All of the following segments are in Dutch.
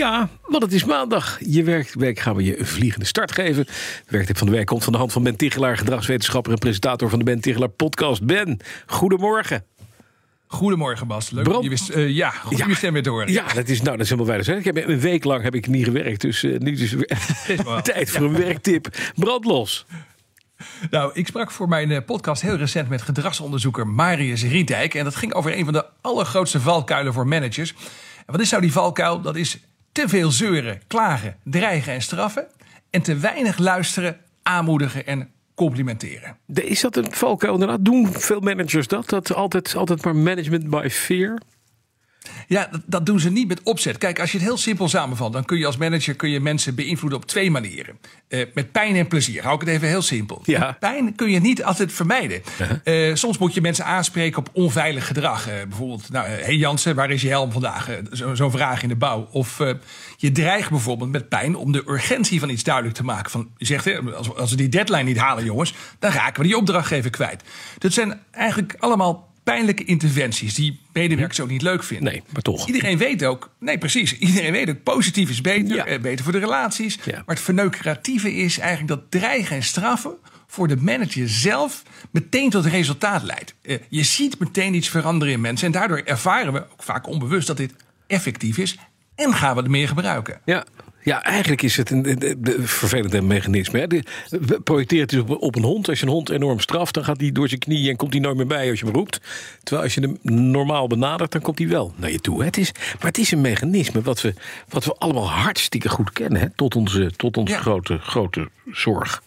Ja, want het is maandag. Je werkweek gaan we je een vliegende start geven. Werktip van de week komt van de hand van Ben Tichelaar, gedragswetenschapper en presentator van de Ben Tichelaar podcast. Ben, goedemorgen. Goedemorgen Bas, leuk om je, wist, eh, ja, goed Ja. je stem weer te horen. Ja, dat is, nou, dat is helemaal weinig. Ik heb een week lang heb ik niet gewerkt, dus eh, nu is het wel. tijd voor een werktip. Brandlos. Nou, ik sprak voor mijn eh, podcast heel recent met gedragsonderzoeker Marius Riedijk. En dat ging over een van de allergrootste valkuilen voor managers. En wat is nou die valkuil? Dat is te veel zeuren, klagen, dreigen en straffen. En te weinig luisteren, aanmoedigen en complimenteren. Is dat een valkuil inderdaad? Doen veel managers dat? Dat altijd, altijd maar management by fear? Ja, dat, dat doen ze niet met opzet. Kijk, als je het heel simpel samenvat, dan kun je als manager kun je mensen beïnvloeden op twee manieren. Eh, met pijn en plezier. Hou ik het even heel simpel. Ja. Met pijn kun je niet altijd vermijden. Eh, soms moet je mensen aanspreken op onveilig gedrag. Eh, bijvoorbeeld, nou, hey Jansen, waar is je helm vandaag? Zo- Zo'n vraag in de bouw. Of je dreigt bijvoorbeeld met pijn om de urgentie van iets duidelijk te maken. Van, je zegt, hè, als, we- als we die deadline niet halen, jongens, dan raken we die opdrachtgever kwijt. Dat zijn eigenlijk allemaal pijnlijke interventies die medewerkers ook niet leuk vinden. Nee, maar toch. Iedereen weet ook, nee precies, iedereen weet ook, positief is beter, Ja. eh, beter voor de relaties. Ja. Maar het verneukeratieve is eigenlijk dat dreigen en straffen voor de manager zelf meteen tot resultaat leidt. Eh, je ziet meteen iets veranderen in mensen en daardoor ervaren we, ook vaak onbewust, dat dit effectief is en gaan we het meer gebruiken. Ja. Ja, eigenlijk is het een, een- een vervelend mechanisme. Hè. De- het dus op, op een hond. Als je een hond enorm straft, dan gaat hij door zijn knieën en komt hij nooit meer bij als je hem roept. Terwijl als je hem normaal benadert, dan komt hij wel naar je toe. Het is, maar het is een mechanisme wat we, wat we allemaal hartstikke goed kennen. Hè, tot onze, tot onze Ja. grote, grote zorg.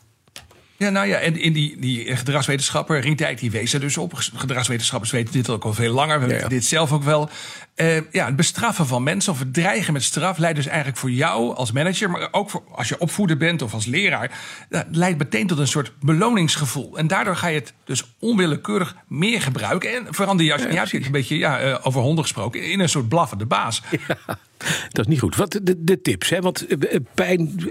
Ja, nou ja, en in die, die gedragswetenschapper Rientijk, die wees er dus op. Gedragswetenschappers weten dit ook al veel langer. We Ja, weten dit zelf ook wel. Eh, ja, het bestraffen van mensen of het dreigen met straf leidt dus eigenlijk voor jou als manager, maar ook voor, als je opvoeder bent of als leraar, leidt meteen tot een soort beloningsgevoel. En daardoor ga je het dus onwillekeurig meer gebruiken en verander je, als je Ja, ja, een beetje ja, eh, over honden gesproken, in een soort blaffende baas. Dat is niet goed. Wat de, de tips, hè? Want eh, pijn,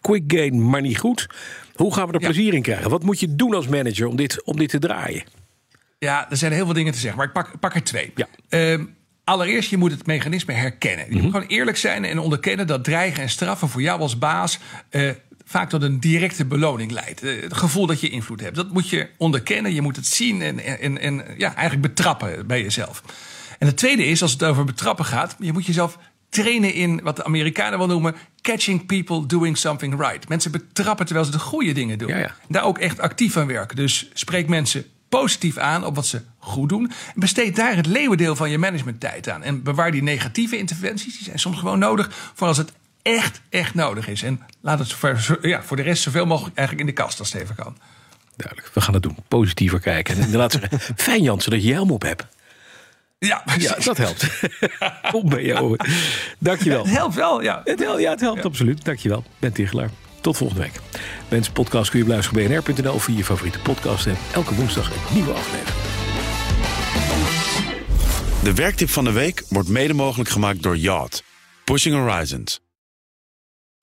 quick gain, maar niet goed. Hoe gaan we er plezier in krijgen? Wat moet je doen als manager om dit, om dit te draaien? Ja, er zijn heel veel dingen te zeggen, maar ik pak, pak er twee. Ja. Ehm, allereerst, je moet het mechanisme herkennen. Je moet gewoon eerlijk zijn en onderkennen dat dreigen en straffen voor jou als baas eh, vaak tot een directe beloning leidt. Eh, het gevoel dat je invloed hebt. Dat moet je onderkennen, je moet het zien en, en, en ja, eigenlijk betrappen bij jezelf. En het tweede is, als het over betrappen gaat, je moet jezelf trainen in wat de Amerikanen wel noemen catching people doing something right. Mensen betrappen terwijl ze de goede dingen doen. Ja, ja. Daar ook echt actief aan werken. Dus spreek mensen positief aan op wat ze goed doen. En besteed daar het leeuwendeel van je managementtijd aan. En bewaar die negatieve interventies. Die zijn soms gewoon nodig voor als het echt, echt nodig is. En laat het voor, ja, voor de rest zoveel mogelijk eigenlijk in de kast als het even kan. Duidelijk, we gaan het doen. Positiever kijken. En inderdaad fijn Jansen dat je helm op hebt. Ja, Ja, dat helpt. Kom bij jou. Dankjewel. Het helpt wel, ja. Het, helpt, ja, het helpt absoluut. Dankjewel. Ben Tichelaar. Tot volgende week. Mensen podcast kun je beluisteren op bnr.nl via je favoriete podcast. En elke woensdag een nieuwe aflevering. De werktip van de week wordt mede mogelijk gemaakt door Yacht. Pushing Horizons.